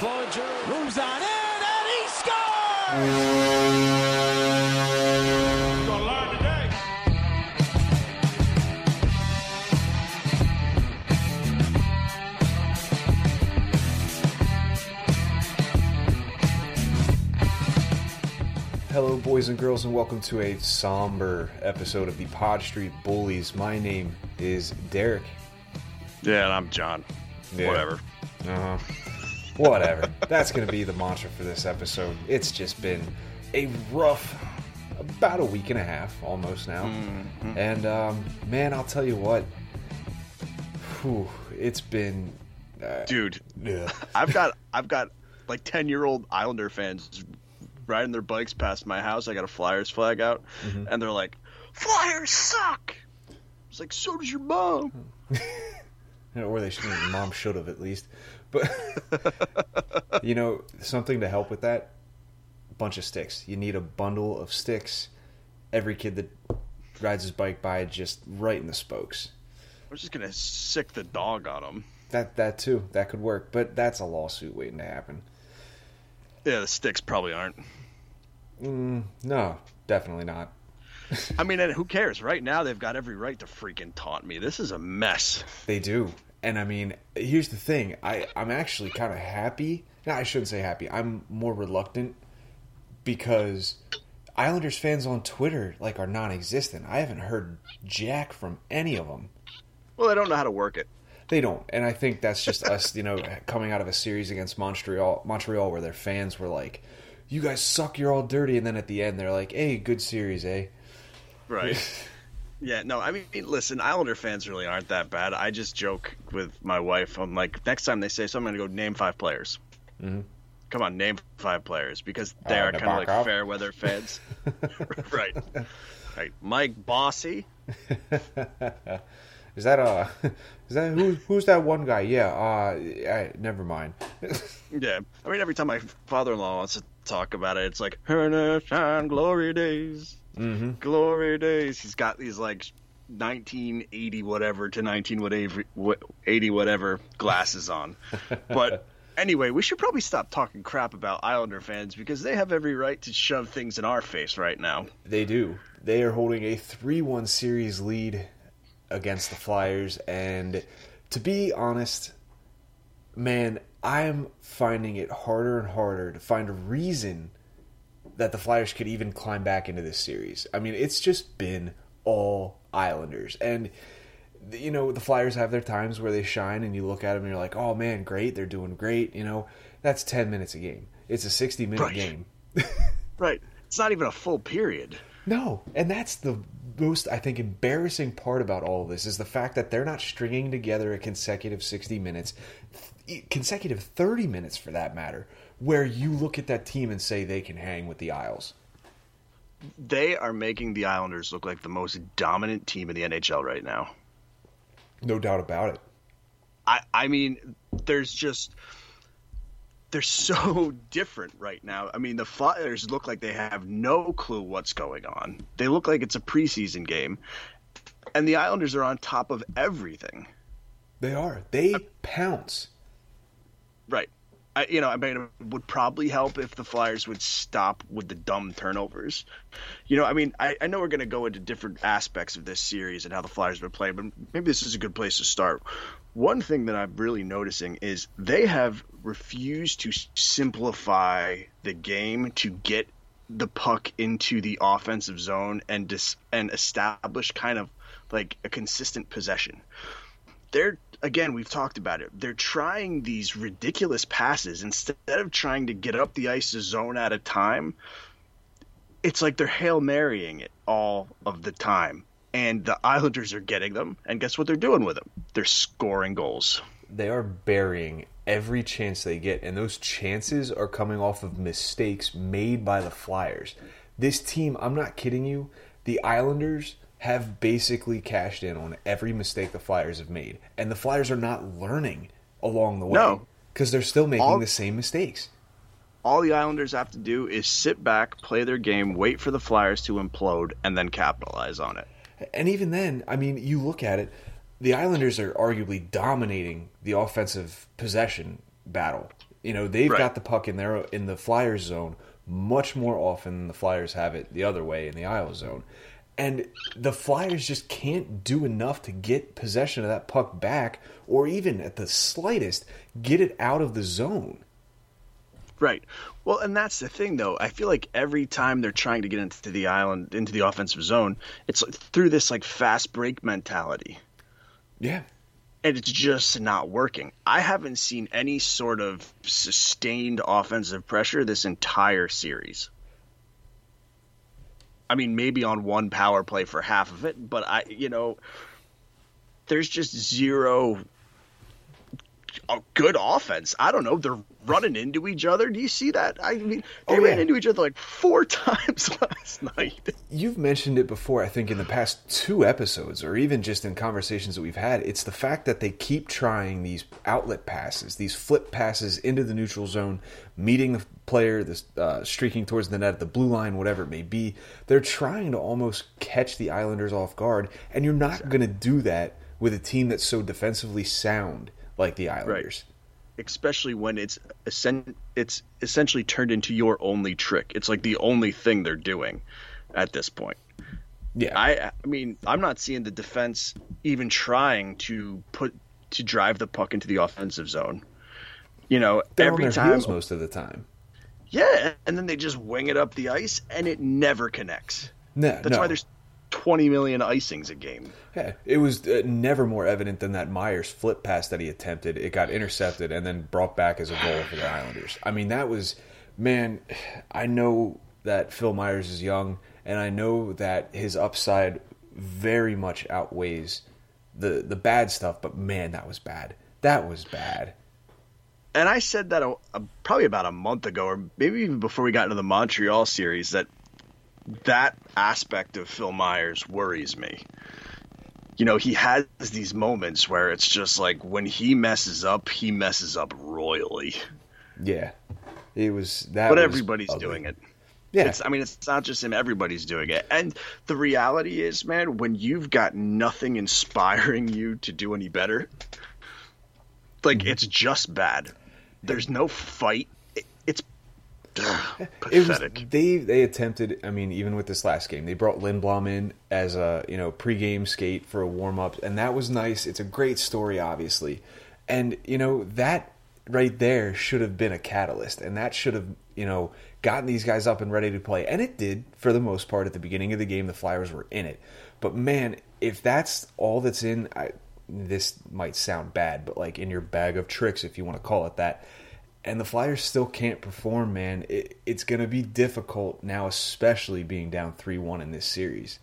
Moves on in and he scores! Gonna learn today. Hello, boys and girls, and welcome to a somber episode of the Pod Street Bullies. My name is Derek. Yeah, and I'm John. Yeah. Whatever. Uh, whatever. That's going to be the mantra for this episode. It's just been a rough, about a week and a half, almost now. Mm-hmm. And um, man, I'll tell you what. Whew, it's been. Uh, Dude, ugh. I've got I've got like ten year old Islander fans riding their bikes past my house. I got a Flyers flag out, Mm-hmm. and they're like, "Flyers suck." It's like, so does your mom. or they should. Mom should have at least. But you know something to help with that. Bunch of sticks. You need a bundle of sticks. Every kid that rides his bike by, just right in the spokes. I'm just gonna sick the dog on them. That that too. That could work. But that's a lawsuit waiting to happen. Yeah, the sticks probably aren't. Mm, no, definitely not. I mean, and who cares? Right now, they've got every right to freaking taunt me. This is a mess. They do. And I mean, here's the thing. I, I'm actually kind of happy. No, I shouldn't say happy. I'm more reluctant because Islanders fans on Twitter like are non-existent. I haven't heard jack from any of them. Well, they don't know how to work it. They don't, and I think that's just us, you know, coming out of a series against Montreal, Montreal, where their fans were like, "You guys suck, you're all dirty," and then at the end they're like, "Hey, good series, eh?" Right. yeah, no, I mean, listen, Islander fans really aren't that bad. I just joke with my wife. I'm like, next time they say so, I'm going to go name five players. Mhm. Come on, name five players because they Uh, are kind of like fair weather fans. right. Right. Mike Bossy. Is that uh, is that who? Who's that one guy? Yeah, uh, I, never mind. Yeah. I mean, every time my father in law wants to talk about it, it's like, Her shine glory days. Mm-hmm. Glory days. He's got these like 1980 whatever to 1980 whatever glasses on. But anyway, we should probably stop talking crap about Islander fans because they have every right to shove things in our face right now. They do. They are holding a 3 1 series lead against the Flyers. And to be honest, man, I'm finding it harder and harder to find a reason that the Flyers could even climb back into this series. I mean, it's just been all Islanders. And, you know, the Flyers have their times where they shine and you look at them and you're like, oh man, great, they're doing great. You know, that's 10 minutes a game. It's a 60 minute Right. game. Right. It's not even a full period. No, and that's the most I think embarrassing part about all of this is the fact that they're not stringing together a consecutive 60 minutes, th- consecutive 30 minutes for that matter, where you look at that team and say they can hang with the Isles. They are making the Islanders look like the most dominant team in the NHL right now. No doubt about it. I I mean, there's just they're so different right now. I mean, the Flyers look like they have no clue what's going on. They look like it's a preseason game, and the Islanders are on top of everything. They are. They pounce. Right. I, you know, I mean, it would probably help if the Flyers would stop with the dumb turnovers. You know, I mean, I, I know we're going to go into different aspects of this series and how the Flyers have been playing, but maybe this is a good place to start. One thing that I'm really noticing is they have refused to simplify the game to get the puck into the offensive zone and dis- and establish kind of like a consistent possession they're again we've talked about it. They're trying these ridiculous passes. Instead of trying to get up the ice a zone at a time it's like they're hail marrying it all of the time. And the islanders are getting them. And guess what they're doing with them? They're scoring goals. They are burying every chance they get, and those chances are coming off of mistakes made by the Flyers. This team, I'm not kidding you, the Islanders have basically cashed in on every mistake the Flyers have made, and the Flyers are not learning along the way No. because they're still making All- the same mistakes. all the islanders have to do is sit back play their game wait for the flyers to implode and then capitalize on it And even then, I mean, you look at it, the Islanders are arguably dominating the offensive possession battle. You know, they've Right. got the puck in their in the Flyers zone much more often than the Flyers have it the other way in the Isles zone. And the Flyers just can't do enough to get possession of that puck back or even at the slightest get it out of the zone. Right. Well, and that's the thing, though. I feel like every time they're trying to get into the island, into the offensive zone, it's through this like fast break mentality, Yeah. and it's just not working. I haven't seen any sort of sustained offensive pressure this entire series. I mean, maybe on one power play for half of it, but I, you know, there's just zero a good offense. I don't know. They're running into each other. Do you see that? I mean, they Oh, ran yeah. into each other like four times last night. You've mentioned it before, I think, in the past two episodes, or even just in conversations that we've had. It's the fact that they keep trying these outlet passes, these flip passes into the neutral zone, meeting the player, this uh, streaking towards the net at the blue line, whatever it may be. They're trying to almost catch the Islanders off guard, and you're not going to do that with a team that's so defensively sound like the Islanders. Especially when it's it's essentially turned into your only trick. It's like the only thing they're doing at this point. Yeah, I I mean, I'm not seeing the defense even trying to put to drive the puck into the offensive zone. You know, they're every time most of the time. Yeah, and then they just wing it up the ice and it never connects. No, That's no. why there's 20 million icings a game. Yeah, it was uh, never more evident than that Myers flip pass that he attempted. It got intercepted and then brought back as a goal for the Islanders. I mean, that was, man, I know that Phil Myers is young, and I know that his upside very much outweighs the the bad stuff. But man, that was bad. That was bad. And I said that a, a, probably about a month ago, or maybe even before we got into the Montreal series, that that aspect of Phil Myers worries me. You know, he has these moments where it's just like when he messes up, he messes up royally. Yeah, it was that. But was everybody's ugly. doing it. Yeah, It's, I mean, it's not just him. Everybody's doing it. And the reality is, man, when you've got nothing inspiring you to do any better, like Mm-hmm. it's just bad. There's no fight. It, it's It was they they attempted. I mean, even with this last game, they brought Lindblom in as a you know pregame skate for a warm up, and that was nice. It's a great story, obviously, and you know that right there should have been a catalyst, and that should have you know gotten these guys up and ready to play, and it did for the most part at the beginning of the game. The Flyers were in it, but man, if that's all that's in, I, this might sound bad, but like in your bag of tricks, if you want to call it that and the Flyers still can't perform, man. It, it's going to be difficult now, especially being down 3 1 in this series.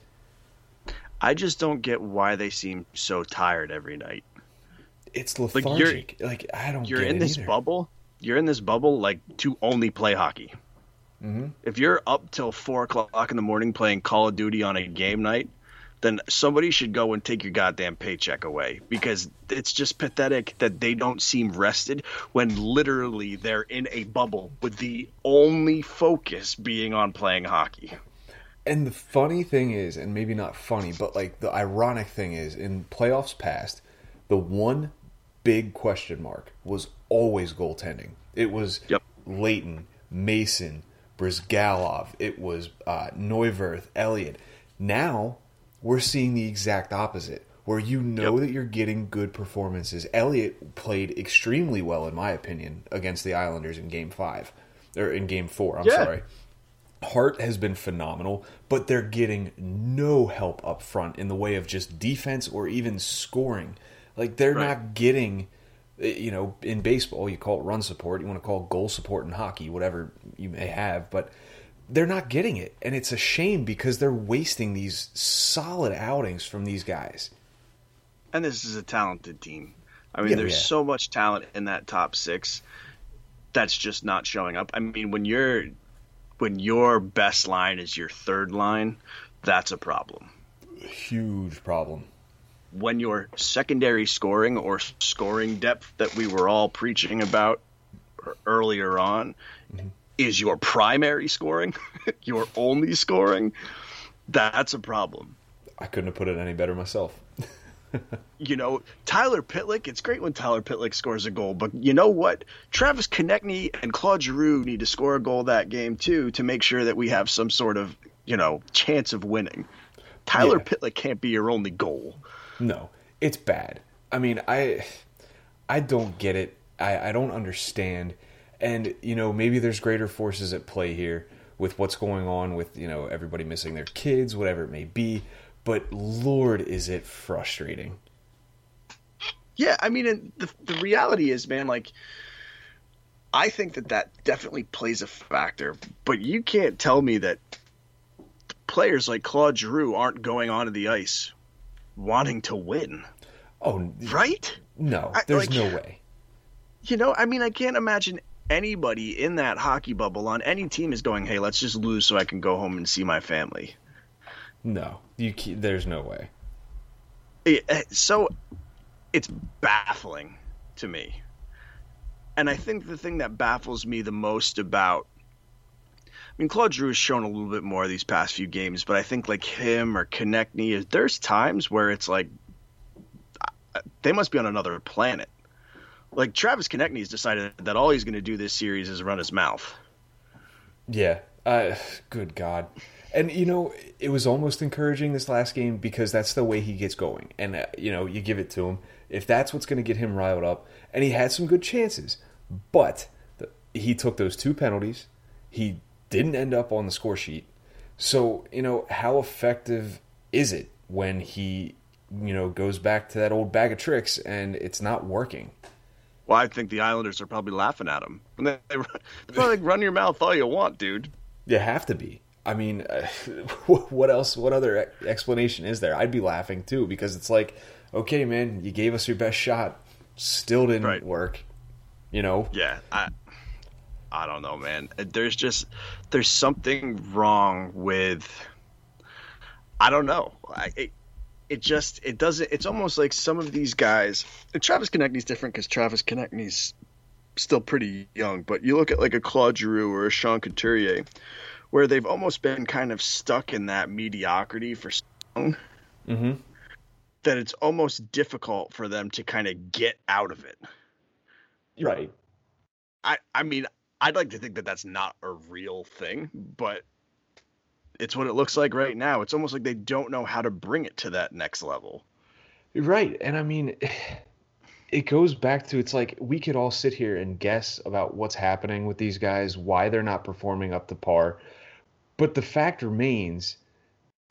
I just don't get why they seem so tired every night. It's you're- Like, I don't You're in this either. bubble. You're in this bubble like to only play hockey. Mm-hmm. If you're up till four o'clock in the morning playing Call of Duty on a game night, then somebody should go and take your goddamn paycheck away because it's just pathetic that they don't seem rested when literally they're in a bubble with the only focus being on playing hockey. And the funny thing is, and maybe not funny, but like the ironic thing is, in playoffs past, the one big question mark was always goaltending. It was Yep. Leighton, Mason, Bryzgalov. It was uh, Neuwirth, Elliott. Now we're seeing the exact opposite, where you know Yep. that you're getting good performances. Elliott played extremely well, in my opinion, against the Islanders in Game Five or in Game Four. I'm Yeah. sorry. Hart has been phenomenal, but they're getting no help up front in the way of just defense or even scoring. Like they're Right. not getting, eh, you know, in baseball you call it run support, you want to call it goal support in hockey, whatever you may have, but they're not getting it, and it's a shame because they're wasting these solid outings from these guys. And this is a talented team. I mean, Yeah, there's yeah. so much talent in that top six that's just not showing up. I mean, when you're when your best line is your third line, that's a problem. Huge problem. When your secondary scoring or scoring depth that we were all preaching about earlier on is your primary scoring, your only scoring, that's a problem. I couldn't have put it any better myself. you know, Tyler Pitlick, it's great when Tyler Pitlick scores a goal, but you know what? Travis Konecny and Claude Giroux need to score a goal that game too to make sure that we have some sort of, you know, chance of winning. Tyler Yeah. Pitlick can't be your only goal. No, it's bad. I mean, I I don't get it. I, I don't understand. And, you know, maybe there's greater forces at play here with what's going on with, you know, everybody missing their kids, whatever it may be. But Lord, is it frustrating. Yeah, I mean, and the the reality is, man, like I think that that definitely plays a factor, but you can't tell me that players like Claude Giroux aren't going onto the ice wanting to win, Oh, right? no, I- there's like- no way. You know, I mean, I can't imagine anybody in that hockey bubble on any team is going, "Hey, let's just lose so I can go home and see my family." No, you there's no way. It- eh, so it's baffling to me. And I think the thing that baffles me the most about I mean Claude Giroux has shown a little bit more these past few games, but I think like him or Konecny, there's times where it's like uh, they must be on another planet. Like Travis Konecny's decided that all he's going to do this series is run his mouth. Yeah. Uh, good God. And you know, it was almost encouraging this last game because that's the way he gets going, and uh, you know, you give it to him if that's what's going to get him riled up. And he had some good chances, but the, he took those two penalties. He didn't end up on the score sheet. So you know, how effective is it when he, you know, goes back to that old bag of tricks and it's not working? Well, I think the Islanders are probably laughing at him. And they, they, they're probably like, run your mouth all you want, dude. You have to be. I mean, uh, what else? What other explanation is there? I'd be laughing too because it's like, okay, man, you gave us your best shot, still didn't Right. work. You know, Yeah, I I don't know, man. There's just there's something wrong with I don't know. I, it, it just it doesn't. It's almost like some of these guys. And Travis Konecny's different because Travis Konecny's still pretty young. But you look at like a Claude Giroux or a Sean Couturier, where they've almost been kind of stuck in that mediocrity for so long hmm that it's almost difficult for them to kind of get out of it. right? I I mean, I'd like to think that that's not a real thing, but it's what it looks like right now. It's almost like they don't know how to bring it to that next level. Right. And I mean, it goes back to it's like we could all sit here and guess about what's happening with these guys, why they're not performing up to par. But the fact remains,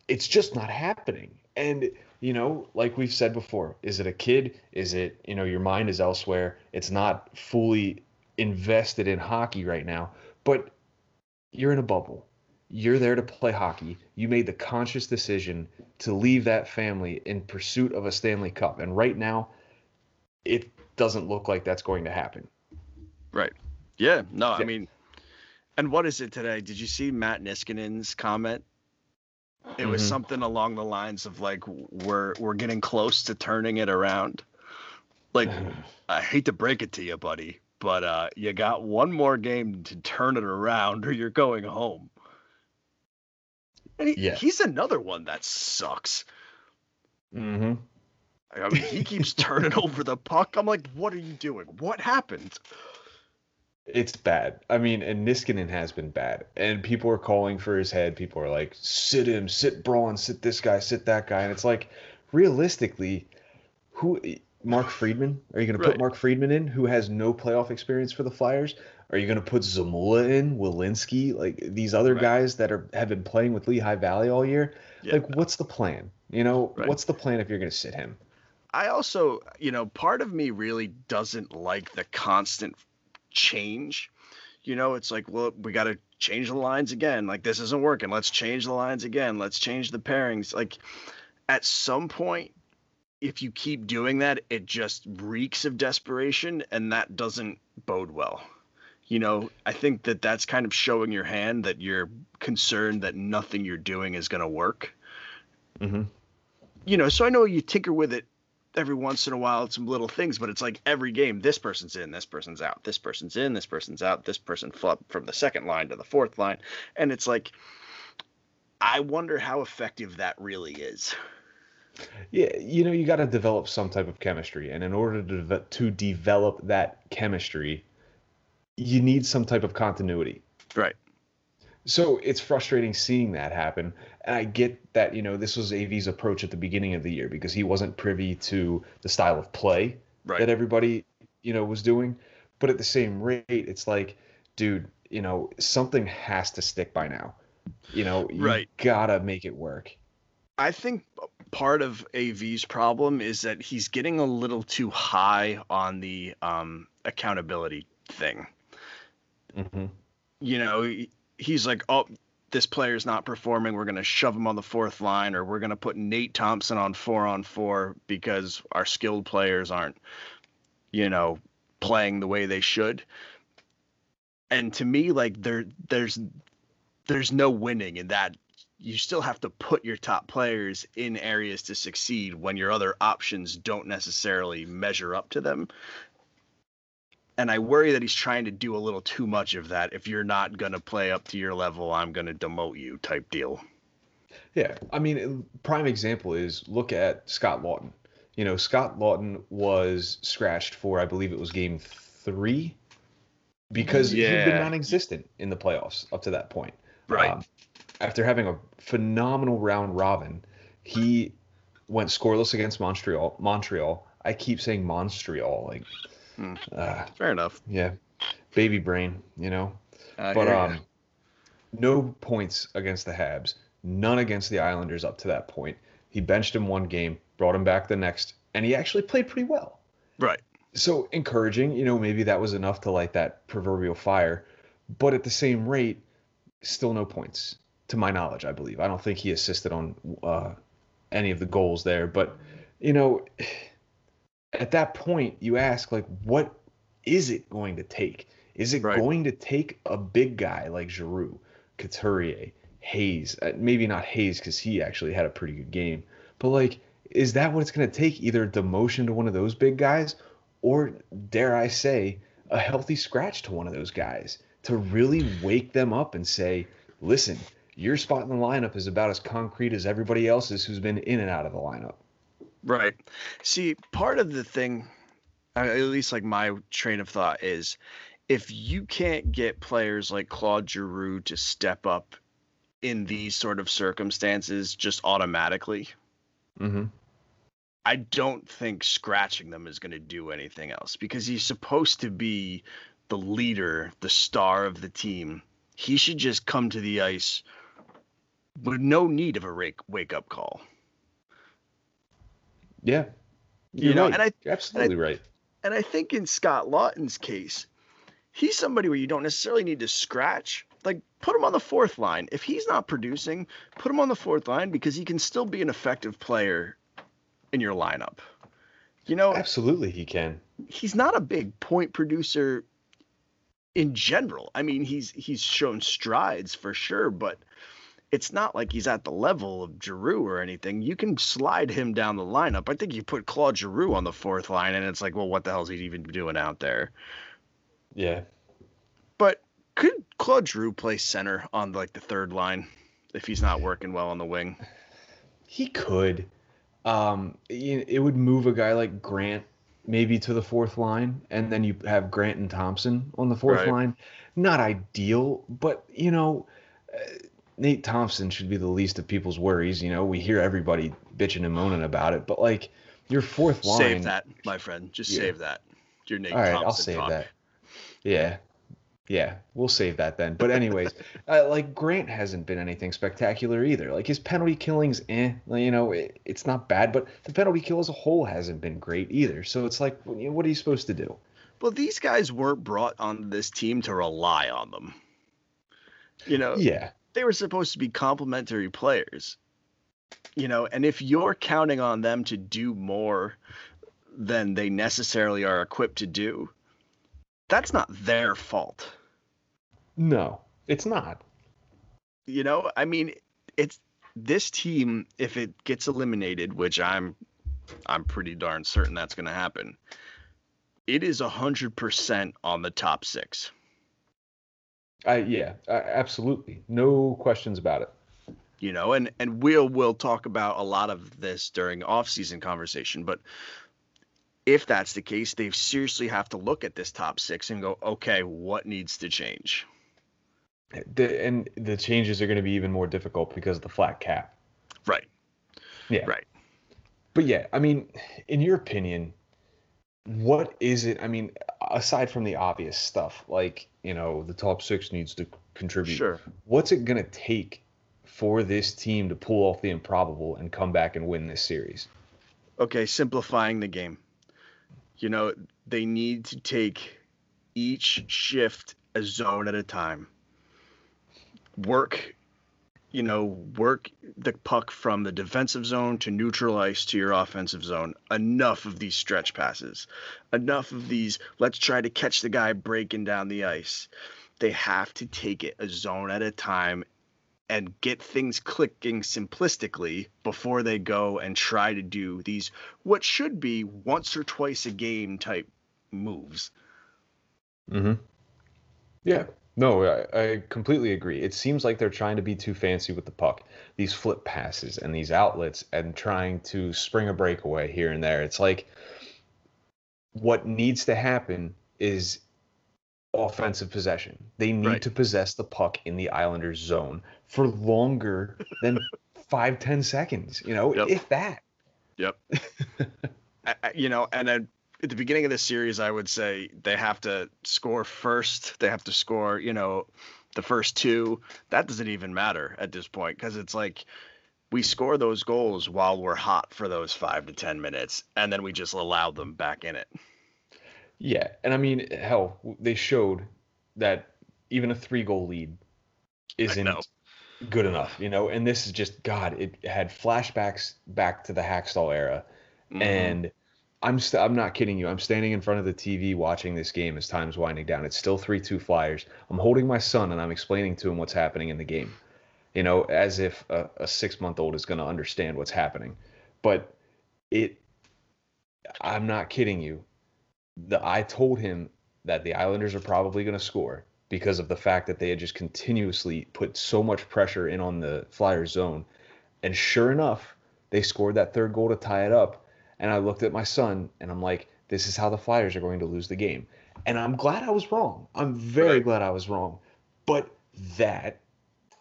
it's just not happening. And, you know, like we've said before, is it a kid? Is it, you know, your mind is elsewhere? It's not fully invested in hockey right now. But you're in a bubble. You're there to play hockey. You made the conscious decision to leave that family in pursuit of a Stanley Cup. And right now, it doesn't look like that's going to happen. Right. Yeah. No, I mean, and what is it today? Did you see Matt Niskanen's comment? It was Mhm. something along the lines of like we're we're getting close to turning it around. Like I hate to break it to you, buddy, but uh, you got one more game to turn it around, or you're going home. And he, Yeah. he's another one that sucks. Mm-hmm. I mean, he keeps turning over the puck. I'm like, what are you doing? What happened? It's bad. I mean, and Niskanen has been bad. And people are calling for his head. People are like, sit him, sit Braun, sit this guy, sit that guy. And it's like, realistically, who Mark Friedman? Are you going to Right. put Mark Friedman in, who has no playoff experience for the Flyers? Are you going to put Zamula in, Walensky, like these other Right. guys that are have been playing with Lehigh Valley all year? Yeah. Like, what's the plan? You know, Right. what's the plan if you're going to sit him? I also, you know, part of me really doesn't like the constant change. You know, it's like, well, we got to change the lines again. Like this isn't working. Let's change the lines again. Let's change the pairings. Like at some point if you keep doing that, it just reeks of desperation and that doesn't bode well. You know, I think that that's kind of showing your hand that you're concerned that nothing you're doing is going to work Mm-hmm. you know, so I know you tinker with it every once in a while, some little things, but it's like every game, this person's in, this person's out, this person's in, this person's out, this person flopped from the second line to the fourth line. And it's like, I wonder how effective that really is. Yeah, you know, you got to develop some type of chemistry, and in order to to develop that chemistry, you need some type of continuity. Right. So it's frustrating seeing that happen, and I get that you know this was AV's approach at the beginning of the year because he wasn't privy to the style of play Right. that everybody you know was doing, but at the same rate, it's like, dude, you know, something has to stick by now. You know, you Right. gotta make it work. I think part of AV's problem is that he's getting a little too high on the um, accountability thing. Hmm You know, he's like, oh, this player's not performing. We're going to shove him on the fourth line, or we're going to put Nate Thompson on four on four because our skilled players aren't, you know, playing the way they should. And to me, like there, there's, there's no winning in that. You still have to put your top players in areas to succeed when your other options don't necessarily measure up to them and I worry that he's trying to do a little too much of that. If you're not gonna play up to your level, I'm gonna demote you type deal. Yeah, I mean, prime example is look at Scott Lawton. You know, Scott Lawton was scratched for, I believe it was game three, because he'd been non-existent in the playoffs up to that point. Right. Um, after having a phenomenal round robin, he went scoreless against Montreal. Montreal. I keep saying Montreal, like, Uh, Fair enough. yeah, baby brain, you know. I But um, no points against the Habs, none against the Islanders up to that point. He benched him one game, brought him back the next, and he actually played pretty well. right. So encouraging, you know, maybe that was enough to light that proverbial fire. But at the same rate, still no points, to my knowledge, I believe. I don't think he assisted on uh, any of the goals there. But, you know, at that point, you ask, like, what is it going to take? Is it Right. going to take a big guy like Giroux, Couturier, Hayes? Uh, maybe not Hayes because he actually had a pretty good game. But, like, is that what it's going to take? Either demotion to one of those big guys or dare I say, a healthy scratch to one of those guys to really wake them up and say, listen, your spot in the lineup is about as concrete as everybody else's who's been in and out of the lineup. Right. See, part of the thing, at least like my train of thought is, if you can't get players like Claude Giroux to step up in these sort of circumstances just automatically, Mm-hmm. I don't think scratching them is going to do anything else because he's supposed to be the leader, the star of the team. He should just come to the ice with no need of a wake wake up call. Yeah. You You're know, right. and I- You're absolutely right. And I think in Scott Lawton's case, he's somebody where you don't necessarily need to scratch. Like put him on the fourth line. If he's not producing, put him on the fourth line because he can still be an effective player in your lineup. You know, Absolutely, he can. he's not a big point producer in general. I mean, he's he's shown strides for sure, but it's not like he's at the level of Giroux or anything. You can slide him down the lineup. I think you put Claude Giroux on the fourth line, and it's like, well, what the hell is he even doing out there? Yeah. But could Claude Giroux play center on like the third line if he's not working well on the wing? He could. Um, it would move a guy like Grant maybe to the fourth line, and then you have Grant and Thompson on the fourth Right. line. Not ideal, but you know, uh, Nate Thompson should be the least of people's worries. You know, we hear everybody bitching and moaning about it, but like your fourth line. Save that, my friend. Just Yeah. save that. Your Nate All right, Thompson I'll save talk. that. Yeah. Yeah, we'll save that then. But anyways, uh, like Grant hasn't been anything spectacular either. Like his penalty killings, eh, you know, it, it's not bad, but the penalty kill as a whole hasn't been great either. So it's like, you know, what are you supposed to do? Well, these guys weren't brought on this team to rely on them. You know, Yeah, they were supposed to be complementary players. You know, and if you're counting on them to do more than they necessarily are equipped to do, that's not their fault. no, it's not. You know, I mean, it's this team if it gets eliminated, which I'm I'm pretty darn certain that's going to happen. It is 100% on the top 6. I yeah, absolutely, no questions about it. You know, and and we'll we'll talk about a lot of this during off-season conversation, but if that's the case, they seriously have to look at this top six and go, okay, what needs to change? The, and the changes are going to be even more difficult because of the flat cap. Right. Yeah. Right. But yeah, I mean, in your opinion, what is it? I mean, aside from the obvious stuff, like, you know, the top six needs to contribute. Sure. What's it going to take for this team to pull off the improbable and come back and win this series? Okay, simplifying the game. You know, they need to take each shift a zone at a time. Work, you know, work the puck from the defensive zone to neutral ice to your offensive zone. Enough of these stretch passes. Enough of these, let's try to catch the guy breaking down the ice. They have to take it a zone at a time and get things clicking simplistically before they go and try to do these what should be once or twice a game type moves. Mm-hmm. Yeah. No, I, I completely agree. It seems like they're trying to be too fancy with the puck. These flip passes and these outlets and trying to spring a breakaway here and there. It's like what needs to happen is offensive possession. They need Right. to possess the puck in the Islanders zone for longer than five, ten seconds, you know, Yep. if that. Yep. I, you know, and then at the beginning of the series, I would say they have to score first. They have to score, you know, the first two. That doesn't even matter at this point because it's like we score those goals while we're hot for those five to 10 minutes, and then we just allow them back in it. Yeah, and I mean, hell, they showed that even a three goal lead isn't good enough, you know. And this is just God. It had flashbacks back to the Hakstol era, Mhm. and I'm st- I'm not kidding you. I'm standing in front of the TV watching this game as time's winding down. It's still three two Flyers. I'm holding my son and I'm explaining to him what's happening in the game, you know, as if a, a six month old is going to understand what's happening, but it. I'm not kidding you the I told him that the Islanders are probably going to score because of the fact that they had just continuously put so much pressure in on the Flyers zone. And sure enough, they scored that third goal to tie it up. And I looked at my son and I'm like, this is how the Flyers are going to lose the game. And I'm glad I was wrong. I'm very glad I was wrong. But that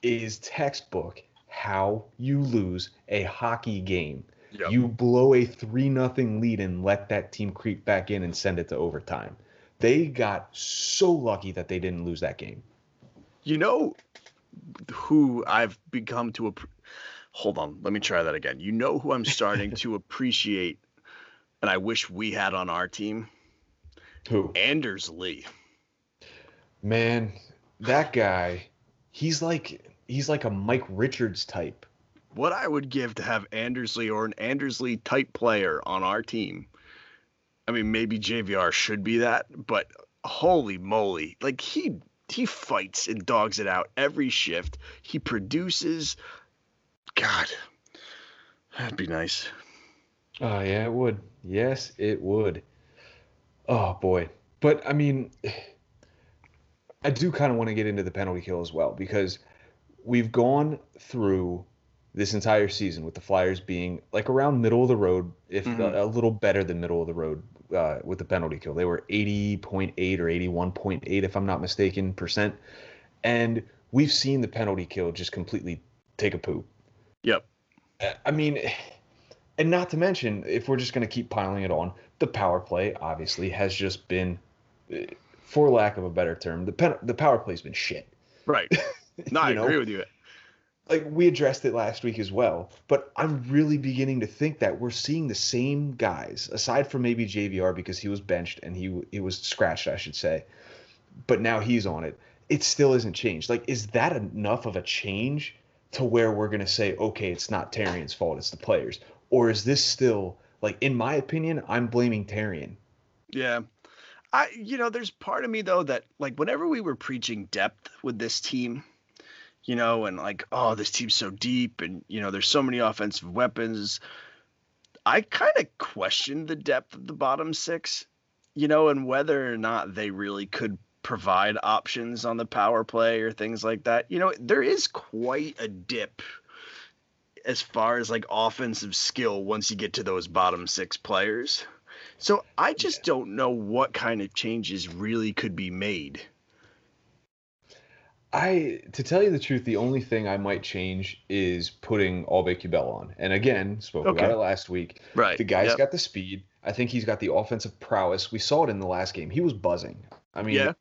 is textbook how you lose a hockey game. Yep. You blow a 3 nothing lead and let that team creep back in and send it to overtime. They got so lucky that they didn't lose that game. You know who I've become to app- hold on, let me try that again. You know who I'm starting to appreciate and I wish we had on our team? Who? Anders Lee. Man, that guy, he's like he's like a Mike Richards type. What I would give to have Anders Lee or an Anders Lee type player on our team. I mean, maybe JVR should be that, but holy moly. Like he he fights and dogs it out every shift. He produces God. That'd be nice. Oh yeah, it would. Yes, it would. Oh boy. But I mean I do kind of want to get into the penalty kill as well because we've gone through this entire season with the Flyers being like around middle of the road, if Mhm. a, a little better than middle of the road uh, with the penalty kill. They were 80.8 or 81.8, if I'm not mistaken, percent. And we've seen the penalty kill just completely take a poop. Yep. I mean, and not to mention, if we're just going to keep piling it on, the power play obviously has just been, uh, for lack of a better term, the pen, the power play's been shit. Right. No, I know? agree with you. Like we addressed it last week as well, but I'm really beginning to think that we're seeing the same guys, aside from maybe JVR because he was benched and he he was scratched, I should say, but now he's on it. It still isn't changed. Like, is that enough of a change to where we're gonna say, okay, it's not Therrien's fault, it's the players, or is this still like, in my opinion, I'm blaming Therrien. Yeah. I you know, there's part of me though that like whenever we were preaching depth with this team, you know, and like, oh, this team's so deep and you know, there's so many offensive weapons. I kind of questioned the depth of the bottom six, you know, and whether or not they really could provide options on the power play or things like that. You know, there is quite a dip as far as like offensive skill once you get to those bottom six players. So I just yeah. don't know what kind of changes really could be made. I, to tell you the truth, the only thing I might change is putting Aubé-Kubel on. And again, spoke okay. about it last week. Right. The guy's yep. got the speed. I think he's got the offensive prowess. We saw it in the last game. He was buzzing. I mean, yeah.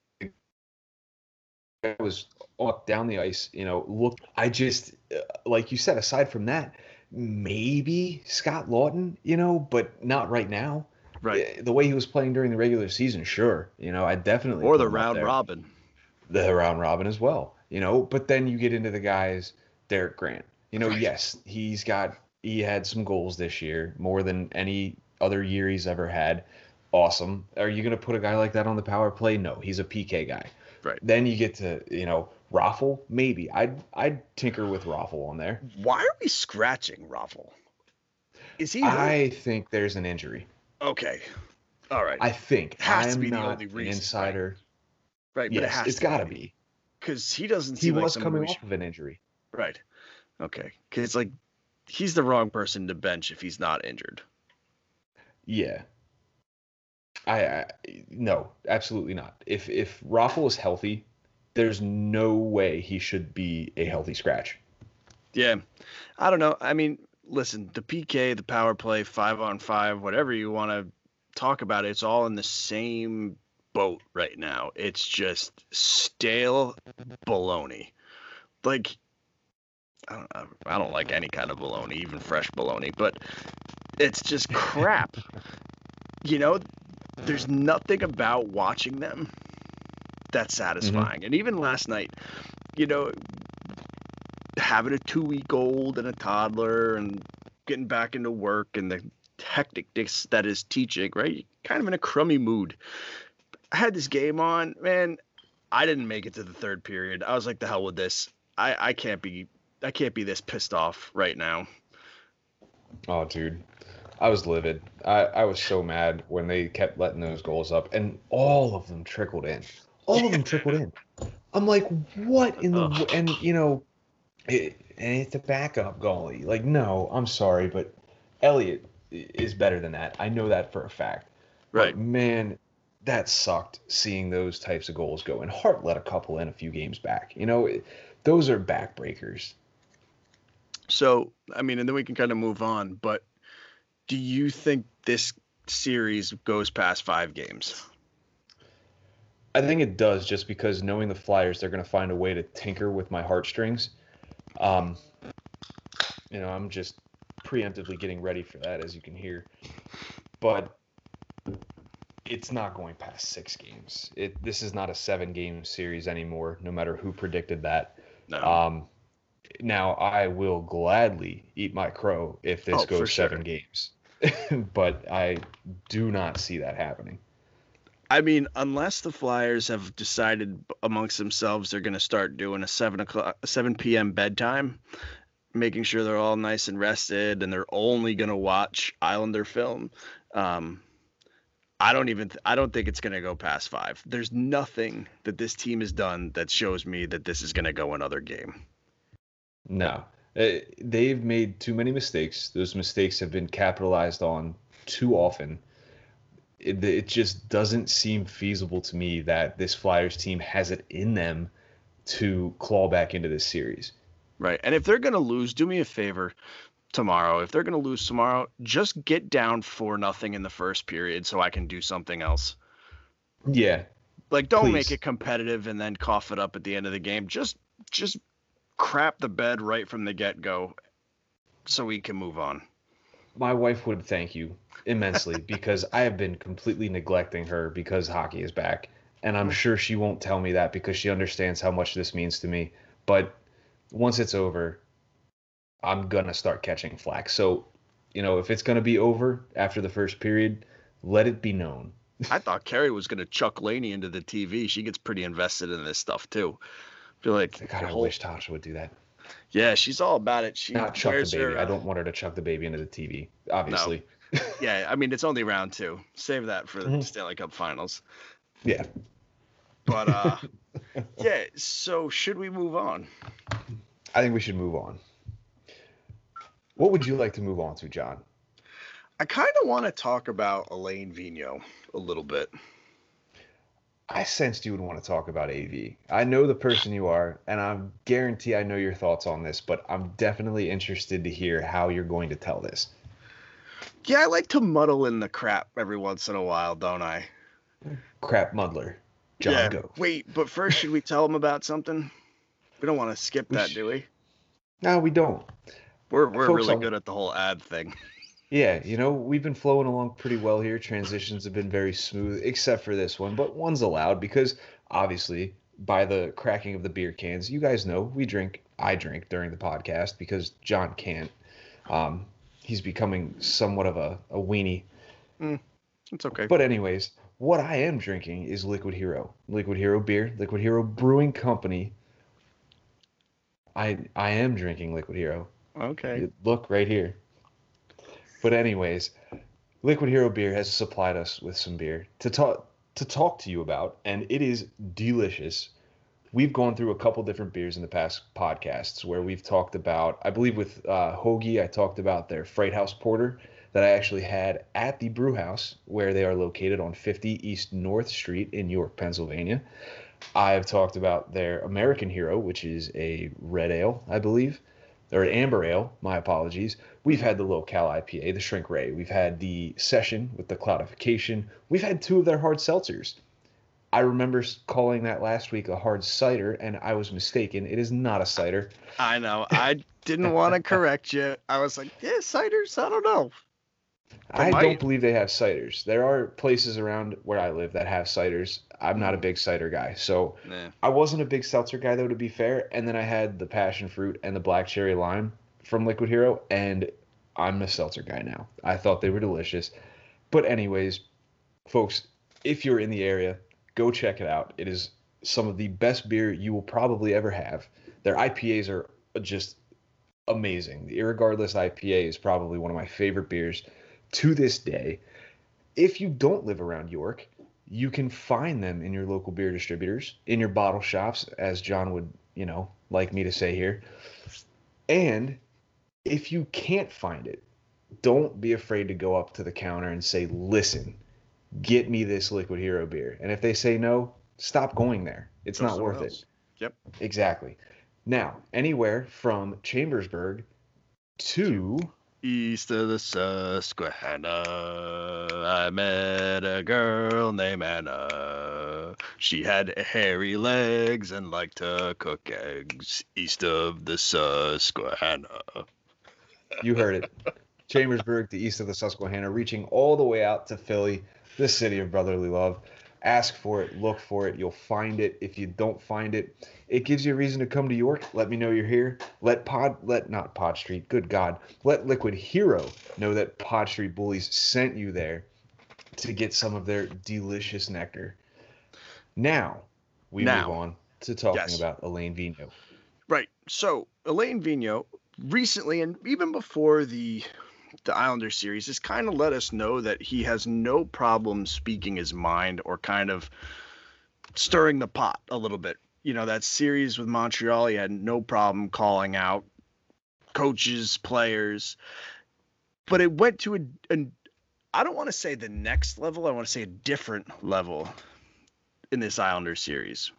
It was up down the ice. You know, look. I just, uh, like you said. Aside from that, maybe Scott Lawton, You know, but not right now. Right. The way he was playing during the regular season, sure. You know, I definitely or the round robin the round robin as well. You know, but then you get into the guys, Derek Grant. You know, yes, he's got he had some goals this year, more than any other year he's ever had. Awesome. Are you going to put a guy like that on the power play? No, he's a PK guy. Right. Then you get to, you know, Raffl, maybe. I'd I'd tinker with Raffl on there. Why are we scratching Raffl? Is he hurt? I think there's an injury. Okay. All right. I think. It has I to be the only reason. Insider. Right, yes, but it has it's got to be because he doesn't. He was like coming off of an injury. Right. Okay. Because it's like he's the wrong person to bench if he's not injured. Yeah. I, I no, absolutely not. If if Raffl is healthy, there's no way he should be a healthy scratch. Yeah, I don't know. I mean, listen, the PK, the power play, five on five, whatever you want to talk about, it's all in the same boat right now. It's just stale baloney. Like I don't, I don't like any kind of baloney, even fresh baloney, but it's just crap. you know, there's nothing about watching them that's mm-hmm. satisfying. Mm-hmm. And even last night, you know, having a two week old and a toddler and getting back into work and the hecticness that is teaching, right? kind of in a crummy mood. I had this game on, man. I didn't make it to the third period. I was like, the hell with this. I, I can't be I can't be this pissed off right now. Oh, dude. I was livid. I, I was so mad when they kept letting those goals up, and all of them trickled in. All of them trickled in. I'm like, what in the Ugh. and you know, it, and it's a backup goalie. Like, no, I'm sorry, but Elliott is better than that. I know that for a fact. Right, but man that sucked seeing those types of goals go. And Hart let a couple in a few games back. You know, it, those are backbreakers. So, I mean, and then we can kind of move on. But do you think this series goes past five games? I think it does, just because knowing the Flyers, they're going to find a way to tinker with my heartstrings. Um, you know, I'm just preemptively getting ready for that, as you can hear. But it's not going past six games. It this is not a seven game series anymore. No matter who predicted that. No. Um, now I will gladly eat my crow if this oh, goes seven sure. games, but I do not see that happening. I mean, unless the Flyers have decided amongst themselves they're going to start doing a seven o'clock, seven p.m. bedtime, making sure they're all nice and rested, and they're only going to watch Islander film. Um, I don't even I don't think it's going to go past 5. There's nothing that this team has done that shows me that this is going to go another game. No. Uh, they've made too many mistakes. Those mistakes have been capitalized on too often. It, it just doesn't seem feasible to me that this Flyers team has it in them to claw back into this series. Right. And if they're going to lose, do me a favor tomorrow. If they're going to lose tomorrow, just get down for nothing in the first period so I can do something else. Yeah. Like don't Please. make it competitive and then cough it up at the end of the game. Just just crap the bed right from the get-go so we can move on. My wife would thank you immensely because I have been completely neglecting her because hockey is back. And I'm sure she won't tell me that because she understands how much this means to me. But once it's over, I'm gonna start catching flack. So, you know, if it's gonna be over after the first period, let it be known. I thought Carrie was gonna chuck Laney into the TV. She gets pretty invested in this stuff too. I feel like God, I whole... wish Tasha would do that. Yeah, she's all about it. She not chuck the baby. Her, uh... I don't want her to chuck the baby into the TV. Obviously. No. yeah, I mean it's only round two. Save that for mm-hmm. the Stanley Cup Finals. Yeah. But uh, yeah. So should we move on? I think we should move on What would you like to move on to, John? I kind of want to talk about Alain Vigneault a little bit. I sensed you would want to talk about AV. I know the person you are, and I guarantee I know your thoughts on this, but I'm definitely interested to hear how you're going to tell this. Yeah, I like to muddle in the crap every once in a while, don't I? Crap muddler. John, yeah. go. Wait, but first, should we tell them about something? We don't want to skip We that, do we? No, we don't. We're we're Folks, really good at the whole ad thing. Yeah, you know, we've been flowing along pretty well here. Transitions have been very smooth, except for this one, but one's allowed because obviously, by the cracking of the beer cans, you guys know we drink, I drink during the podcast because John can't. Um, he's becoming somewhat of a, a weenie. It's okay. But, anyways, what I am drinking is Liquid Hero. Liquid Hero beer, Liquid Hero Brewing Company. I I am drinking Liquid Hero. okay. Look right here. But anyways, Liquid Hero Beer has supplied us with some beer to talk to talk to you about, and it is delicious. We've gone through a couple different beers in the past podcasts where we've talked about, I believe with uh, Hoagie, I talked about their Freight House Porter that I actually had at the brew house where they are located on 50 East North Street in York, Pennsylvania. I've talked about their American Hero, which is a red ale, I believe, or amber ale. My apologies. We've had the Locale IPA, the Shrink Ray. We've had the Session with the Cloudification. We've had two of their hard seltzers. I remember calling that last week a hard cider, and I was mistaken. It is not a cider. I know. I didn't want to correct you. I was like, yeah, ciders. I don't know. I might- don't believe they have ciders. There are places around where I live that have ciders. I'm not a big cider guy, so Nah. I wasn't a big seltzer guy though, to be fair. And then I had the passion fruit and the black cherry lime from Liquid Hero, and I'm a seltzer guy now. I thought they were delicious. But anyways, folks, if you're in the area, go check it out. It is some of the best beer you will probably ever have. Their IPAs are just amazing. The Irregardless IPA is probably one of my favorite beers to this day. If you don't live around York, you can find them in your local beer distributors, in your bottle shops, as John would, you know, like me to say here. And if you can't find it, don't be afraid to go up to the counter and say, listen, get me this Liquid Hero beer. And if they say no, stop going there. It's Go not worth else. it. Yep. Exactly. Now, anywhere from Chambersburg to East of the Susquehanna, I met a girl named Anna. She had hairy legs and liked to cook eggs. East of the Susquehanna. You heard it. Chambersburg to east of the Susquehanna, reaching all the way out to Philly, the city of brotherly love. Ask for it, look for it, you'll find it. If you don't find it, it gives you a reason to come to York. Let me know you're here. Let Pod, let not Pod Street, good God, let Liquid Hero know that Pod Street Bullies sent you there to get some of their delicious nectar. Now, we Now. move on to talking Yes. about Alain Vigneault. Right. So Alain Vigneault recently, and even before the the Islander series, has kind of let us know that he has no problem speaking his mind or kind of stirring the pot a little bit. You know, that series with Montreal, he had no problem calling out coaches, players, but it went to a, a I don't want to say the next level, I want to say a different level in this Islander series.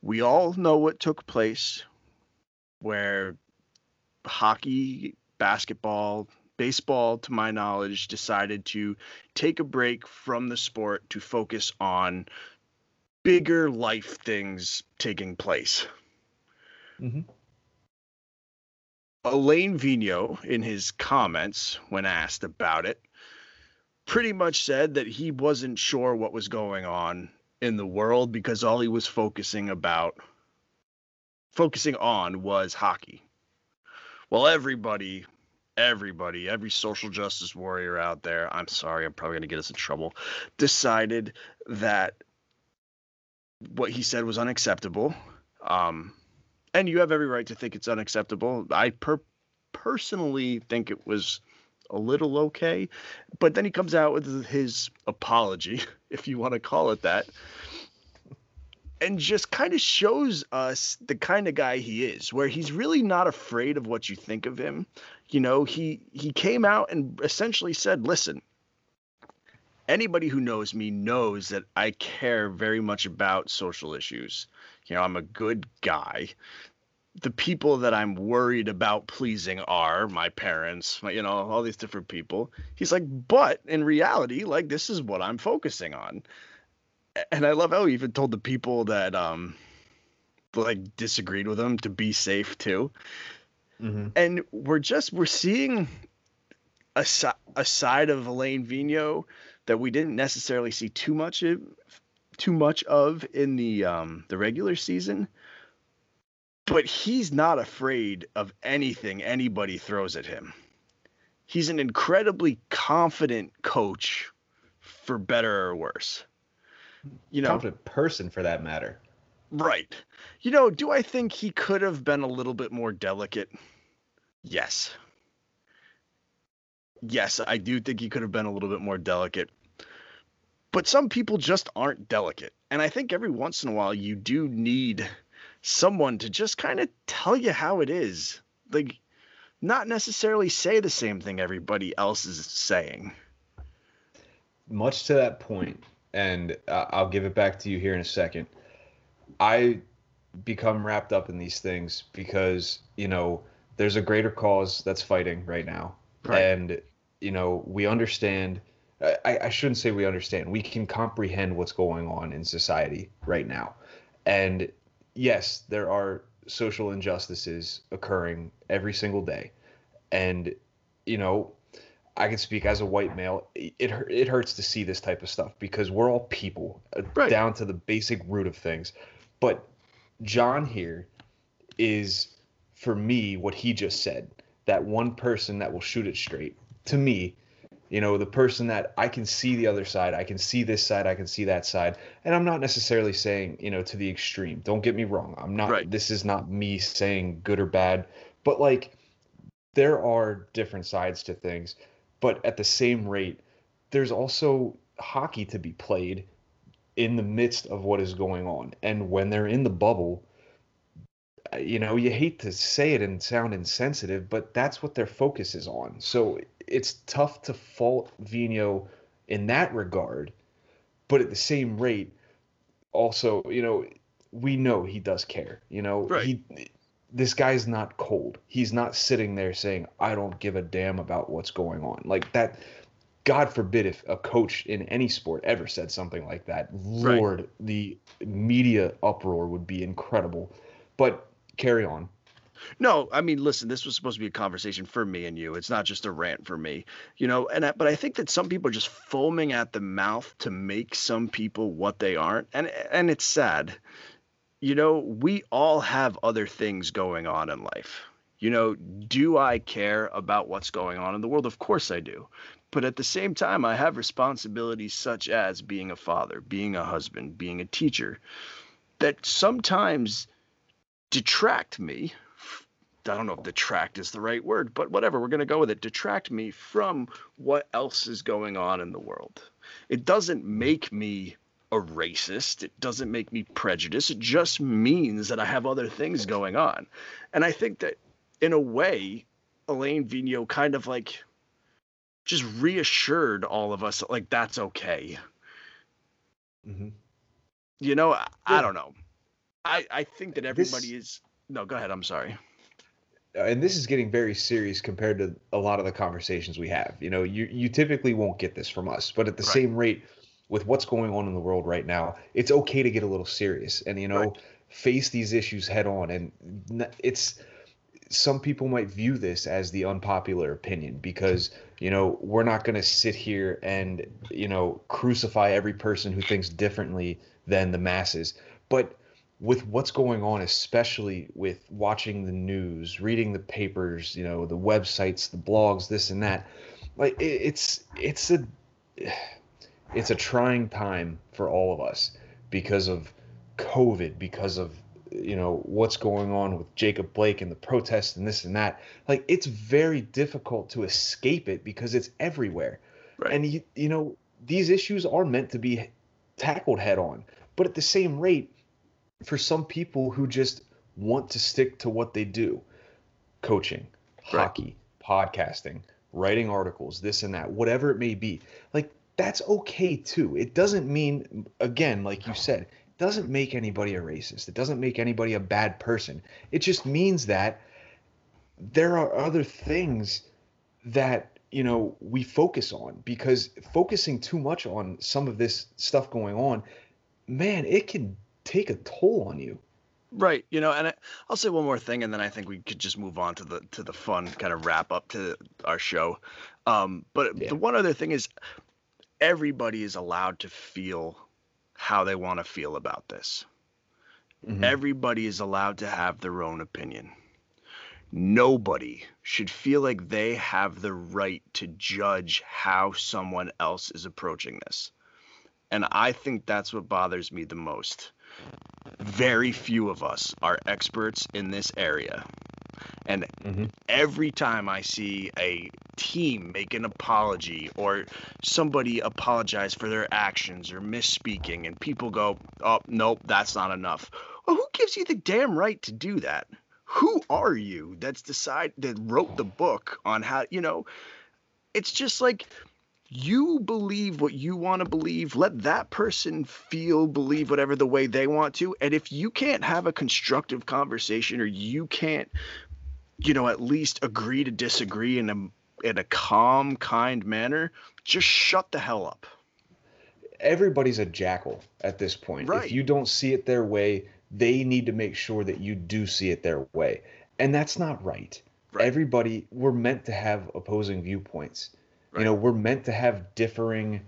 We all know what took place where hockey, basketball, baseball, to my knowledge, decided to take a break from the sport to focus on bigger life things taking place. Mhm. Alain Vigneault, in his comments when asked about it, pretty much said that he wasn't sure what was going on in the world because all he was focusing about focusing on was hockey. Well, everybody, everybody, every social justice warrior out there, I'm sorry, I'm probably going to get us in trouble, decided that what he said was unacceptable. Um, and you have every right to think it's unacceptable. I per- personally think it was a little okay, but then he comes out with his apology, if you want to call it that, and just kind of shows us the kind of guy he is, where he's really not afraid of what you think of him. You know, he he came out and essentially said, "Listen, anybody who knows me knows that I care very much about social issues. You know, I'm a good guy. The people that I'm worried about pleasing are my parents, my, you know, all these different people. He's like, but in reality, like this is what I'm focusing on. And I love how he even told the people that um like disagreed with him to be safe too. Mm-hmm. And we're just we're seeing a, a side of Alain Vigneault that we didn't necessarily see too much of, too much of in the um, the regular season. But he's not afraid of anything anybody throws at him. He's an incredibly confident coach, for better or worse. You know, Confident person for that matter. right? You know, do I think he could have been a little bit more delicate? Yes. Yes, I do think he could have been a little bit more delicate. But some people just aren't delicate. And I think every once in a while you do need someone to just kind of tell you how it is. Like, not necessarily say the same thing everybody else is saying. much to that point, and uh, I'll give it back to you here in a second. I become wrapped up in these things because you know there's a greater cause that's fighting right now, Right. and you know we understand. I, I shouldn't say we understand. We can comprehend what's going on in society right now, and yes, there are social injustices occurring every single day, and you know I can speak as a white male. It it hurts to see this type of stuff because we're all people, uh, Right. down to the basic root of things. But John here is, for me, what he just said. That one person that will shoot it straight. To me, you know, the person that I can see the other side, I can see this side, I can see that side, and I'm not necessarily saying, you know, to the extreme. Don't get me wrong. I'm not. Right. This is not me saying good or bad, but like, there are different sides to things but at the same rate, there's also hockey to be played in the midst of what is going on. And when they're in the bubble, uh, you know, you hate to say it and sound insensitive, but that's what their focus is on. So it's tough to fault Vigneault in that regard. But at the same rate, also, you know, we know he does care. You know, Right. he this guy's not cold. He's not sitting there saying, I don't give a damn about what's going on. Like that, God forbid if a coach in any sport ever said something like that. Right. Lord, the media uproar would be incredible. But carry on. No, I mean, listen, this was supposed to be a conversation for me and you. It's not just a rant for me, you know. And I, but I think that some people are just foaming at the mouth to make some people what they aren't, and and it's sad. You know, we all have other things going on in life. You know, do I care about what's going on in the world? Of course I do. But at the same time, I have responsibilities such as being a father, being a husband, being a teacher, that sometimes detract me I don't know if detract is the right word, but whatever, we're going to go with it. Detract me from what else is going on in the world. It doesn't make me a racist. It doesn't make me prejudiced. It just means that I have other things going on. And I think that in a way, Alain Vigneault kind of like just reassured all of us that like that's okay. Mm-hmm. You know, I, I don't know. I, I think that This- everybody is no, go ahead. I'm sorry. and this is getting very serious compared to a lot of the conversations we have. You know, you you typically won't get this from us, but at the Right. same rate, with what's going on in the world right now, it's okay to get a little serious and you know Right. face these issues head on. And it's some people might view this as the unpopular opinion because you know we're not going to sit here and you know crucify every person who thinks differently than the masses, but with what's going on, especially with watching the news, reading the papers, you know, the websites, the blogs, this and that, like it, it's it's a it's a trying time for all of us because of COVID, because of you know what's going on with Jacob Blake and the protests and this and that. Like it's very difficult to escape it because it's everywhere. Right. And you, you know, these issues are meant to be tackled head on. But at the same rate, for some people who just want to stick to what they do coaching, Right. hockey, podcasting, writing articles, this and that, whatever it may be. Like that's okay too. It doesn't mean again, like you said, it doesn't make anybody a racist. It doesn't make anybody a bad person. It just means that there are other things that you know we focus on because focusing too much on some of this stuff going on man it can take a toll on you Right. You know, and I, I'll say one more thing, and then I think we could just move on to the to the fun kind of wrap up to our show. Um, but Yeah. the one other thing is, everybody is allowed to feel how they want to feel about this. Mhm. Everybody is allowed to have their own opinion. Nobody should feel like they have the right to judge how someone else is approaching this. And I think that's what bothers me the most. Very few of us are experts in this area. And Mhm. every time I see a team make an apology or somebody apologize for their actions or misspeaking, and people go, oh, nope, that's not enough. Well, who gives you the damn right to do that? Who are you that's decide that wrote the book on how, you know, it's just like you believe what you want to believe. Let that person feel, believe whatever the way they want to. And if you can't have a constructive conversation or you can't, you know, at least agree to disagree in a in a calm, kind manner, just shut the hell up. everybody's a jackal at this point Right. if you don't see it their way they need to make sure that you do see it their way and that's not right, Right. everybody we're meant to have opposing viewpoints you know we're meant to have differing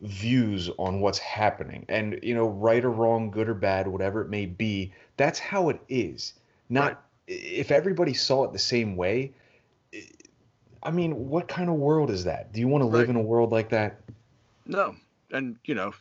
views on what's happening and you know right or wrong good or bad whatever it may be that's how it is not Right. If everybody saw it the same way i- mean what kind of world is that do you want to live Right. in a world like that No. And you know,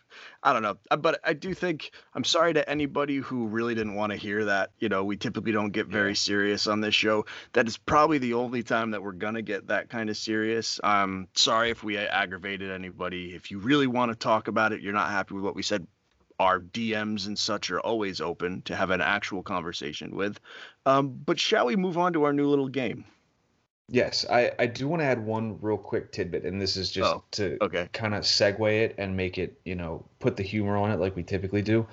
I don't know, Uh, but I do think I'm sorry to anybody who really didn't want to hear that. You know, we typically don't get very serious on this show. That is probably the only time that we're gonna get that kind of serious. I'm sorry if we aggravated anybody. If you really want to talk about it, you're not happy with what we said. Our DMs and such are always open to have an actual conversation with. Um, but shall we move on to our new little game? Yes, I, I do want to add one real quick tidbit, and this is just Oh, to okay. kind of segue it and make it, you know, put the humor on it like we typically do.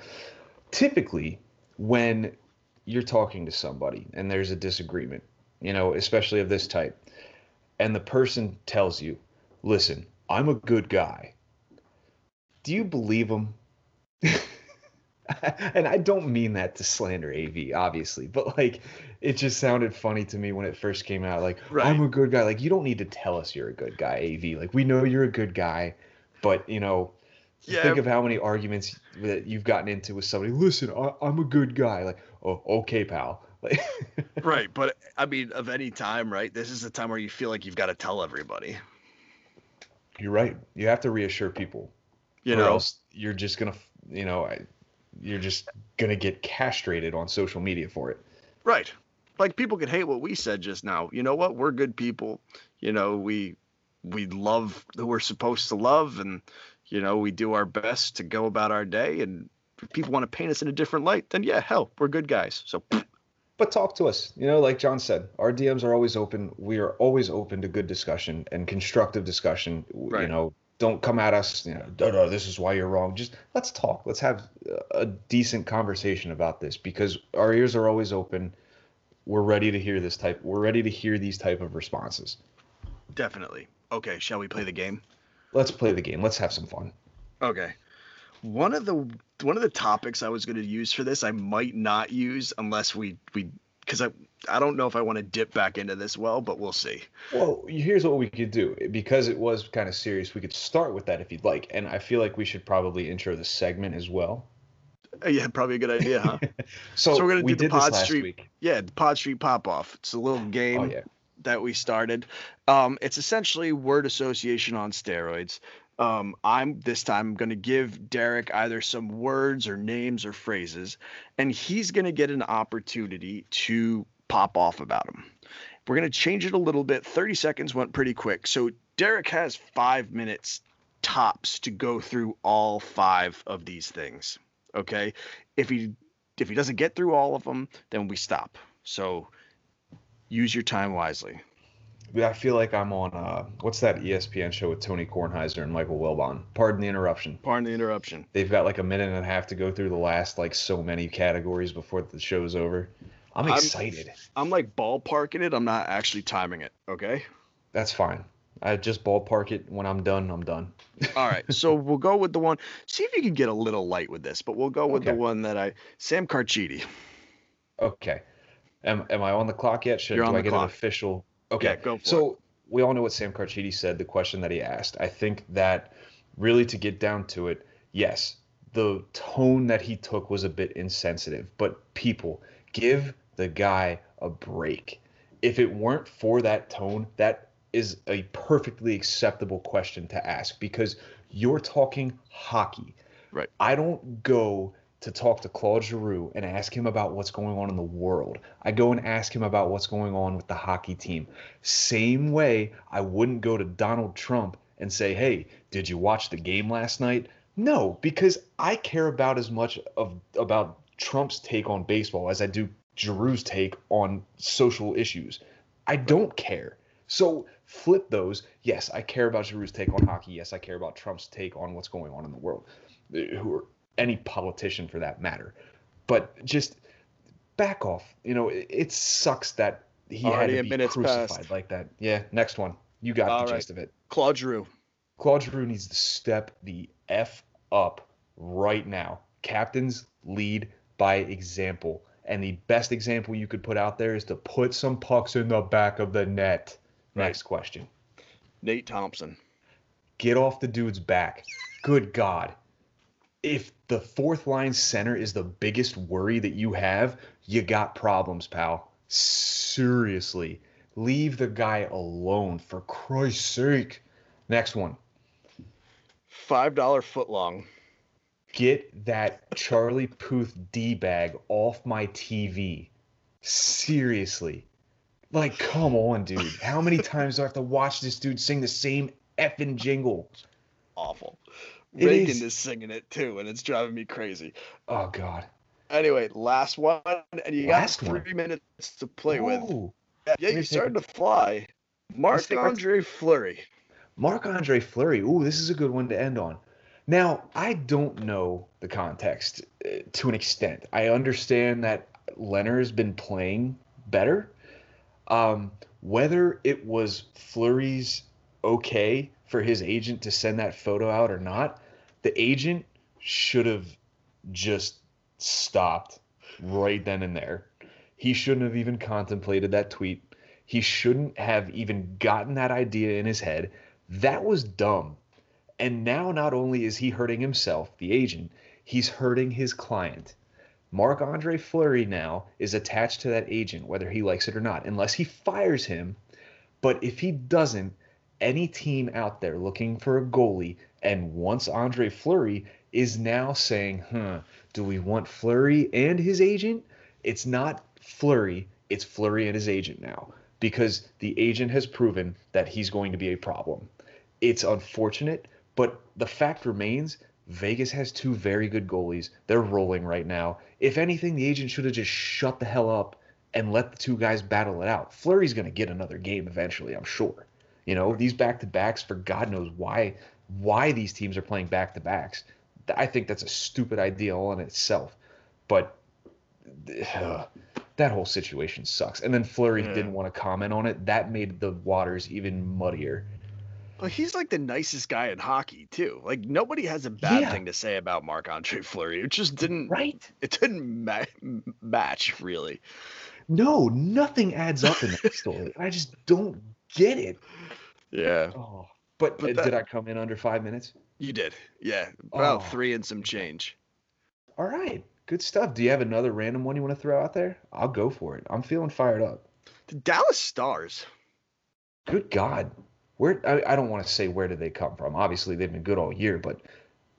Typically, when you're talking to somebody and there's a disagreement, you know, especially of this type, and the person tells you, listen, I'm a good guy, do you believe them? and I don't mean that to slander AV, obviously, but like it just sounded funny to me when it first came out. Like, Right. I'm a good guy. Like, you don't need to tell us you're a good guy, AV. Like, we know you're a good guy, but you know, Yeah. think of how many arguments that you've gotten into with somebody. Listen, I, I'm a good guy. Like, oh, okay, pal. Like, Right, but I mean, of any time, right? This is the time where you feel like you've got to tell everybody. you're right. You have to reassure people, You or know, else you're just gonna, you know, I- you're just gonna get castrated on social media for it. right? Like people could hate what we said just now. You know what? We're good people. You know, we we love who we're supposed to love, and you know, we do our best to go about our day. And if people want to paint us in a different light, then yeah, hell, we're good guys. So but talk to us. You know, like John said, our DMs are always open. We are always open to good discussion and constructive discussion. W- You know, don't come at us. You know, "Duh, duh, this is why you're wrong. Just let's talk. Let's have a decent conversation about this because our ears are always open. We're ready to hear this type. We're ready to hear these type of responses. definitely. Okay, shall we play the game? Let's play the game. Let's have some fun. Okay. One of the one of the topics I was going to use for this, I might not use unless we we because I I don't know if I want to dip back into this well, but we'll see. Well, here's what we could do because it was kind of serious. We could start with that if you'd like, and I feel like we should probably intro the segment as well. Uh, Yeah, probably a good idea, huh? So, So we're gonna we do the Pod Street- week. yeah, the Pod Street Pop Off. It's a little game Oh yeah. that we started. Um, it's essentially word association on steroids. Um, I'm this time going to give Derek either some words or names or phrases, and he's going to get an opportunity to pop off about them. We're going to change it a little bit. 30 seconds went pretty quick. So Derek has five minutes tops to go through all five of these things. Okay. If he if he doesn't get through all of them, then we stop. So use your time wisely. I feel like I'm on uh, what's that ESPN show with Tony Kornheiser and Michael Wilbon? Pardon the interruption. Pardon the interruption. They've got like a minute and a half to go through the last like so many categories before the show's over. I'm I'm- excited. I'm like ballparking it. I'm not actually timing it. Okay. That's fine. I just ballpark it. When I'm done, I'm done. All right. So we'll go with the one. See if you can get a little light with this, but we'll go with the one that I Sam Carchidi. Okay. Am, am I on the clock yet? Should You're do I get clock. an official? Okay. Yeah, go for so we all know what Sam Carchidi said. The question that he asked. I think that really to get down to it, yes, the tone that he took was a bit insensitive. But people, give the guy a break. If it weren't for that tone, that is a perfectly acceptable question to ask because you're talking hockey. Right. I don't go to talk to Claude Giroux and ask him about what's going on in the world. I go and ask him about what's going on with the hockey team. Same way I wouldn't go to Donald Trump and say, "Hey, did you watch the game last night?" No, because I care about as much of about Trump's take on baseball as I do Giroux's take on social issues. I don't care. So flip those. Yes, I care about Giroux's take on hockey. Yes, I care about Trump's take on what's going on in the world. Uh, Who are any politician for that matter. But just back off. You know, it, it sucks that he Already had a to be crucified passed. like that. Yeah, next one. You got All the right. gist of it. Claude Giroux. Claude Giroux needs to step the F up right now. Captains lead by example. And the best example you could put out there is to put some pucks in the back of the net. Right. Next question. Nate Thompson. Get off the dude's back. Good God. If the fourth line center is the biggest worry that you have, you got problems, pal. Seriously. Leave the guy alone, for Christ's sake. Next one. Five dollar footlong. Get that Charlie Puth D bag off my TV. Seriously. Like, come on, dude. How many times do I have to watch this dude sing the same effing jingle? Awful. It Reagan is. is singing it too, and it's driving me crazy. Oh, God. Anyway, last one, and you Last got one? three minutes to play with. Yeah, you're starting to fly. Marc Andre Fleury. Marc Andre Fleury. Ooh, this is a good one to end on. Now, I don't know the context uh, to an extent. I understand that Lehner's been playing better. Um, whether it was Fleury's okay for his agent to send that photo out or not, the agent should have just stopped right then and there. He shouldn't have even contemplated that tweet. He shouldn't have even gotten that idea in his head. That was dumb. And now not only is he hurting himself, the agent, he's hurting his client. Marc Andre Fleury now is attached to that agent, whether he likes it or not, unless he fires him. But if he doesn't, any team out there looking for a goalie and wants Andre Fleury is now saying, huh, do we want Fleury and his agent? It's not Fleury, it's Fleury and his agent now because the agent has proven that he's going to be a problem. It's unfortunate, but the fact remains Vegas has two very good goalies. They're rolling right now. If anything, the agent should have just shut the hell up and let the two guys battle it out. Fleury's going to get another game eventually, I'm sure. You know, these back to backs for God knows why why these teams are playing back to backs. I think that's a stupid idea all in itself. But uh, that whole situation sucks. And then Fleury Yeah. didn't want to comment on it. That made the waters even muddier. Well, he's like the nicest guy in hockey too. Like nobody has a bad Yeah. thing to say about Marc Andre Fleury. It just didn't. Right? It didn't ma- match really. No, nothing adds up in that story. I just don't get it. Yeah, Oh, but, But uh, that- did I come in under five minutes? you did. Yeah, about Oh. three and some change. All right, good stuff. Do you have another random one you want to throw out there? I'll go for it. I'm feeling fired up. The Dallas Stars. Good God, where I, I don't want to say where did they come from. Obviously, they've been good all year, but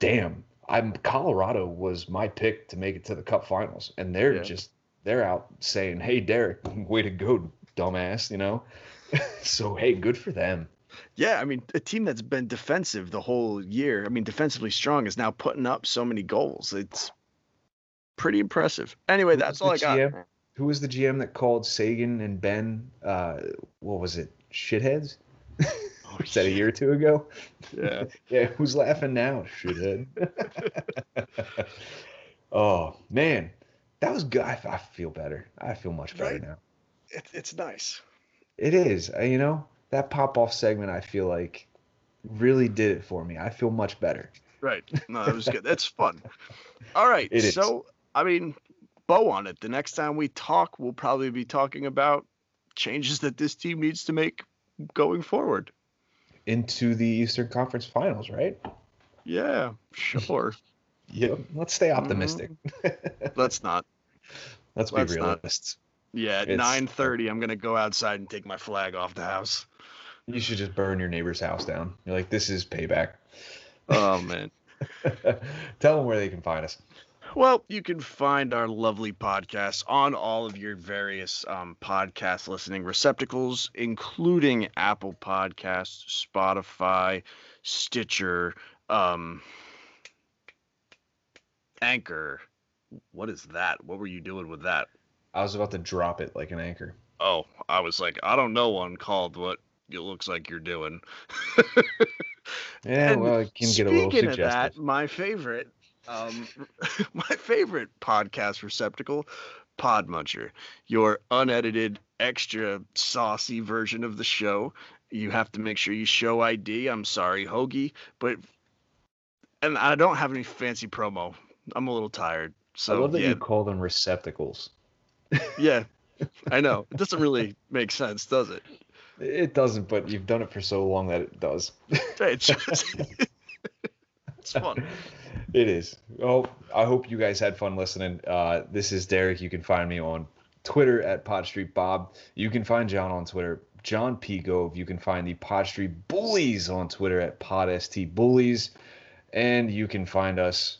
damn, I'm Colorado was my pick to make it to the Cup Finals, and they're Yeah. just they're out saying, "Hey, Derek, way to go, dumbass," you know. so hey, good for them. Yeah, I mean, a team that's been defensive the whole year. I mean, defensively strong is now putting up so many goals. It's pretty impressive. Anyway, Who that's all I the got. GM? Who was the GM that called Seguin and Benn? Uh, what was it? Shitheads. was that a year or two ago? Yeah. Yeah, who's laughing now? Shithead. oh man, that was good. I, I feel better. I feel much better Right? now. It, it's nice. It is. Uh, You know that pop off segment. I feel like really did it for me. I feel much better. Right. No, that was good. That's fun. All right. It is. so, I mean, bow on it. The next time we talk, we'll probably be talking about changes that this team needs to make going forward. Into the Eastern Conference Finals, right? Yeah, sure. Yep. Let's stay optimistic. Mm-hmm. Let's not. Let's be Let's not. realists. Yeah, at It's- nine thirty, I'm gonna go outside and take my flag off the house. You should just burn your neighbor's house down. You're like, this is payback. Oh man. Tell them where they can find us. Well, you can find our lovely podcasts on all of your various um, podcast listening receptacles, including Apple Podcasts, Spotify, Stitcher, um, Anchor. What is that? What were you doing with that? I was about to drop it like an anchor. Oh, I was like, I don't know one called what it looks like you're doing. Yeah, And well, it can get a little speaking of that, my favorite, um, my favorite podcast receptacle, Podmuncher, your unedited, extra saucy version of the show. You have to make sure you show ID. I'm sorry, Hoagie, but and I don't have any fancy promo. I'm a little tired. So I love that yeah, you call them receptacles. yeah, I know. It doesn't really make sense, does it? It doesn't, but you've done it for so long that it does. It's, it's fun. It is. Oh, I hope you guys had fun listening. Uh, this is Derek. You can find me on Twitter at Pod Street Bob. You can find John on Twitter, John P. Gove. You can find the Pod Street Bullies on Twitter at Pod ST Bullies. And you can find us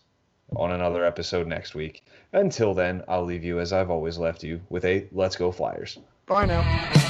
on another episode next week. Until then, I'll leave you as I've always left you with a Let's Go Flyers. Bye now.